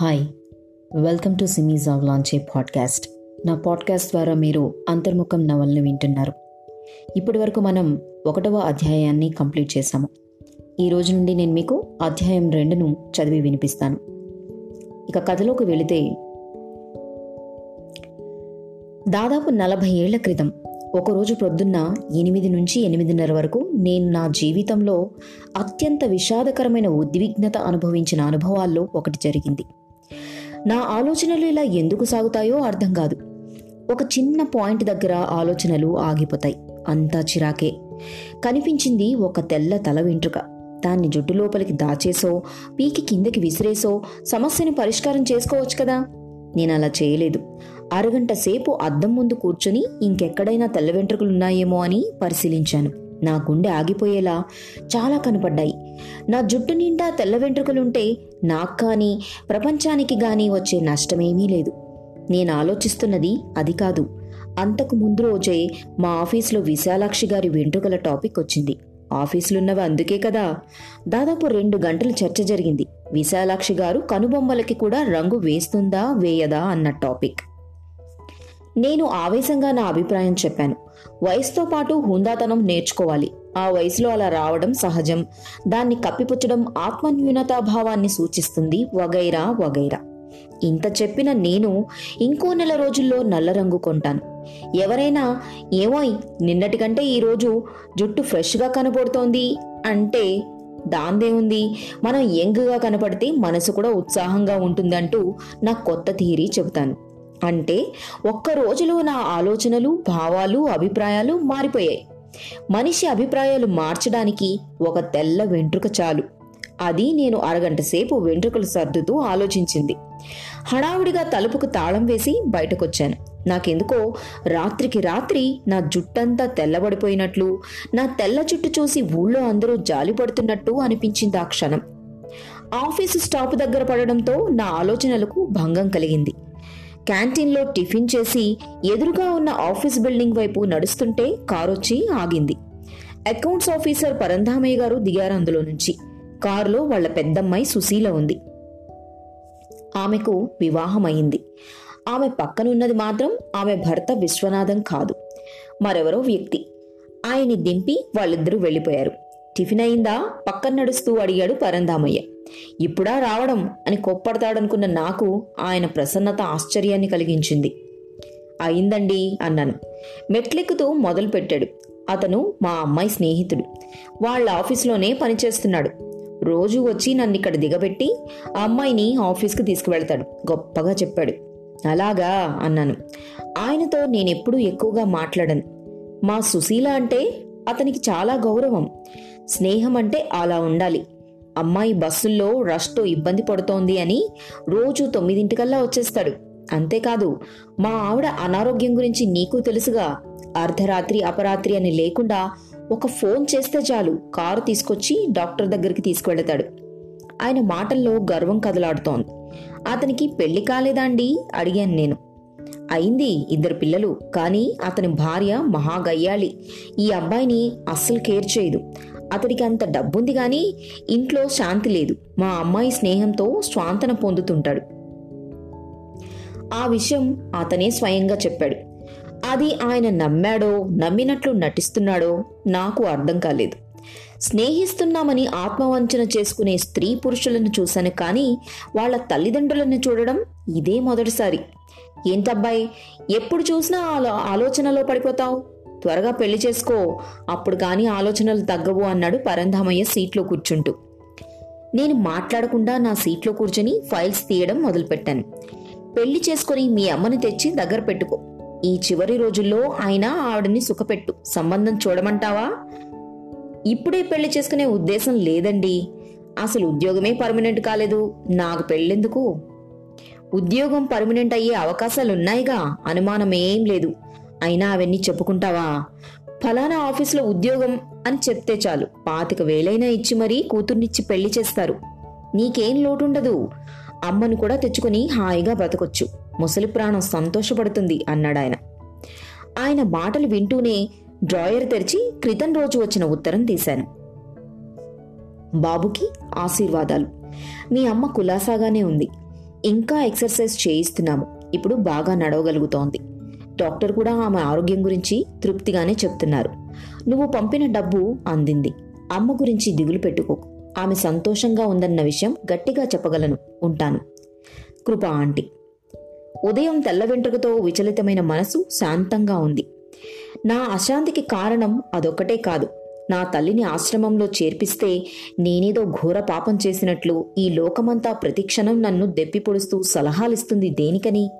Hi welcome to సిమీస్ ఆవ్ podcast నా podcast ద్వారా మీరు అంతర్ముఖం నవల్ని వింటున్నారు. ఇప్పటి వరకు మనం ఒకటవ అధ్యాయాన్ని కంప్లీట్ చేశాము. ఈ రోజు నుండి నేను మీకు అధ్యాయం రెండును చదివి వినిపిస్తాను. ఇక కథలోకి వెళితే దాదాపు నలభై ఏళ్ళ క్రితం ఒకరోజు ప్రొద్దున్న ఎనిమిది నుంచి ఎనిమిదిన్నర వరకు నేను నా జీవితంలో అత్యంత విషాదకరమైన ఉద్విగ్నత అనుభవించిన అనుభవాల్లో ఒకటి జరిగింది. నా ఆలోచనలు ఇలా ఎందుకు సాగుతాయో అర్థం కాదు. ఒక చిన్న పాయింట్ దగ్గర ఆలోచనలు ఆగిపోతాయి. అంతా చిరాకే. కనిపించింది ఒక తెల్ల తల వెంట్రుక. దాన్ని జుట్టు లోపలికి దాచేసో పీకి కిందకి విసిరేసో సమస్యని పరిష్కారం చేసుకోవచ్చు కదా? నేను అలా చేయలేదు. అరగంట సేపు అద్దం ముందు కూర్చొని ఇంకెక్కడైనా తెల్ల వెంట్రుకలున్నాయేమో అని పరిశీలించాను. నా గుండె ఆగిపోయేలా చాలా కనపడ్డాయి. నా జుట్టు నిండా తెల్ల వెంట్రుకలుంటే నాకు కానీ ప్రపంచానికి కానీ వచ్చే నష్టమేమీ లేదు. నేను ఆలోచిస్తున్నది అది కాదు. అంతకు ముందు రోజే మా ఆఫీస్లో విశాలాక్షి గారి వెంట్రుకల టాపిక్ వచ్చింది. ఆఫీసులున్నవి అందుకే కదా. దాదాపు రెండు గంటల చర్చ జరిగింది. విశాలాక్షి గారు కనుబొమ్మలకి కూడా రంగు వేస్తుందా వేయదా అన్న టాపిక్. నేను ఆవేశంగా నా అభిప్రాయం చెప్పాను. వయసుతో పాటు హుందాతనం నేర్చుకోవాలి. ఆ వయసులో అలా రావడం సహజం. దాన్ని కప్పిపుచ్చడం ఆత్మన్యూనతాభావాన్ని సూచిస్తుంది వగైరా వగైరా. ఇంత చెప్పిన నేను ఇంకో నెల రోజుల్లో నల్ల రంగు కొంటాను. ఎవరైనా ఏమోయ్ నిన్నటికంటే ఈరోజు జుట్టు ఫ్రెష్గా కనబడుతోంది అంటే దాందేముంది? మనం యంగ్గా కనపడితే మనసు కూడా ఉత్సాహంగా ఉంటుందంటూ నా కొత్త థియరీ చెబుతాను. అంటే ఒక్క రోజులో నా ఆలోచనలు భావాలు అభిప్రాయాలు మారిపోయాయి. మనిషి అభిప్రాయాలు మార్చడానికి ఒక తెల్ల వెంట్రుక చాలు. అది నేను అరగంట సేపు వెంట్రుకలు సర్దుతూ ఆలోచించింది. హడావుడిగా తలుపుకు తాళం వేసి బయటకొచ్చాను. నాకెందుకో రాత్రికి రాత్రి నా జుట్టంతా తెల్లబడిపోయినట్లు నా తెల్ల జుట్టు చూసి ఊళ్ళో అందరూ జాలిపడుతున్నట్టు అనిపించింది ఆ క్షణం. ఆఫీసు స్టాప్ దగ్గర పడడంతో నా ఆలోచనలకు భంగం కలిగింది. క్యాంటీన్లో టిఫిన్ చేసి ఎదురుగా ఉన్న ఆఫీస్ బిల్డింగ్ వైపు నడుస్తుంటే కారొచ్చి ఆగింది. అకౌంట్స్ ఆఫీసర్ పరంధామయ్య గారు దిగారు అందులో నుంచి. కారులో వాళ్ళ పెద్దమ్మాయి సుశీల ఉంది. ఆమెకు వివాహం అయింది ఆమె పక్కనున్నది మాత్రం ఆమె భర్త విశ్వనాథం కాదు. మరెవరో వ్యక్తి. ఆయన్ని దింపి వాళ్ళిద్దరూ వెళ్ళిపోయారు. టిఫిన్ అయిందా? పక్కన నడుస్తూ అడిగాడు పరంధామయ్య. ఇప్పుడా రావడం అని కొప్పడతాడనుకున్న నాకు ఆయన ప్రసన్నత ఆశ్చర్యాన్ని కలిగించింది. అయిందండి అన్నాను. మెట్లెక్కుతూ మొదలు పెట్టాడు అతను మా అమ్మాయి స్నేహితుడు. వాళ్ళ ఆఫీస్లోనే పనిచేస్తున్నాడు. రోజు వచ్చి నన్ను ఇక్కడ దిగబెట్టి ఆ అమ్మాయిని ఆఫీస్కి తీసుకువెళ్తాడు. గొప్పగా చెప్పాడు. అలాగా అన్నాను. ఆయనతో నేనెప్పుడూ ఎక్కువగా మాట్లాడను. మా సుశీల అంటే అతనికి చాలా గౌరవం. స్నేహం అంటే అలా ఉండాలి. అమ్మాయి బస్సుల్లో రష్తో ఇబ్బంది పడుతోంది అని రోజు తొమ్మిదింటికల్లా వచ్చేస్తాడు. అంతేకాదు మా ఆవిడ అనారోగ్యం గురించి నీకు తెలుసుగా. అర్ధరాత్రి అపరాత్రి అని లేకుండా ఒక ఫోన్ చేస్తే చాలు. కారు తీసుకొచ్చి డాక్టర్ దగ్గరికి తీసుకువెళతాడు. ఆయన మాటల్లో గర్వం కదలాడుతోంది. అతనికి పెళ్ళి కాలేదాండి అడిగాను నేను. అయింది ఇద్దరు పిల్లలు కానీ అతని భార్య మహాగయ్యాళి. ఈ అబ్బాయిని అస్సలు కేర్ చేయదు. అతడికి అంత డబ్బుంది కానీ ఇంట్లో శాంతి లేదు. మా అమ్మాయి స్నేహంతో స్వాంతన పొందుతుంటాడు. ఆ విషయం అతనే స్వయంగా చెప్పాడు. అది ఆయన నమ్మాడో నమ్మినట్లు నటిస్తున్నాడో నాకు అర్థం కాలేదు. స్నేహిస్తున్నామని ఆత్మవంచన చేసుకునే స్త్రీ పురుషులను చూశాను కానీ వాళ్ళ తల్లిదండ్రులను చూడడం ఇదే మొదటిసారి. ఏంటబ్బాయి ఎప్పుడు చూసినా ఆలో ఆలోచనలో పడిపోతావు? త్వరగా పెళ్ళి చేసుకో. అప్పుడు కానీ ఆలోచనలు తగ్గవు అన్నాడు పరంధామయ్య సీట్లో కూర్చుంటూ. నేను మాట్లాడకుండా నా సీట్లో కూర్చొని ఫైల్స్ తీయడం మొదలుపెట్టాను. పెళ్ళి చేసుకుని మీ అమ్మని తెచ్చి దగ్గర పెట్టుకో. ఈ చివరి రోజుల్లో ఆయన ఆవిడని సుఖపెట్టు. సంబంధం చూడమంటావా? ఇప్పుడే పెళ్ళి చేసుకునే ఉద్దేశం లేదండి. అసలు ఉద్యోగమే పర్మనెంట్ కాలేదు. నాకు పెళ్ళెందుకు? ఉద్యోగం పర్మనెంట్ అయ్యే అవకాశాలున్నాయిగా. అనుమానం ఏం లేదు. అయినా అవన్నీ చెప్పుకుంటావా? ఫలానా ఆఫీసులో ఉద్యోగం అని చెప్తే చాలు. పాతిక వేలైనా ఇచ్చి మరీ కూతుర్నిచ్చి పెళ్ళి చేస్తారు. నీకేం లోటుండదు. అమ్మను కూడా తెచ్చుకుని హాయిగా బ్రతకొచ్చు ముసలి ప్రాణం సంతోషపడుతుంది అన్నాడాయన. ఆయన మాటలు వింటూనే డ్రాయర్ తెరిచి క్రితం రోజు వచ్చిన ఉత్తరం తీశాను. బాబుకి ఆశీర్వాదాలు. మీ అమ్మ కులాసాగానే ఉంది. ఇంకా ఎక్సర్సైజ్ చేయిస్తున్నాము. ఇప్పుడు బాగా నడవగలుగుతోంది. డాక్టర్ కూడా ఆమె ఆరోగ్యం గురించి తృప్తిగానే చెప్తున్నారు. నువ్వు పంపిన డబ్బు అందింది. అమ్మ గురించి దిగులు పెట్టుకోకు ఆమె సంతోషంగా ఉందన్న విషయం గట్టిగా చెప్పగలను ఉంటాను. కృప ఆంటీ. ఉదయం తెల్ల వెంట్రుకతో విచలితమైన మనసు శాంతంగా ఉంది. నా అశాంతికి కారణం అదొక్కటే కాదు. నా తల్లిని ఆశ్రమంలో చేర్పిస్తే నేనేదో ఘోర పాపం చేసినట్లు ఈ లోకమంతా ప్రతిక్షణం నన్ను దెప్పి పొడుస్తూ సలహాలిస్తుంది దేనికని?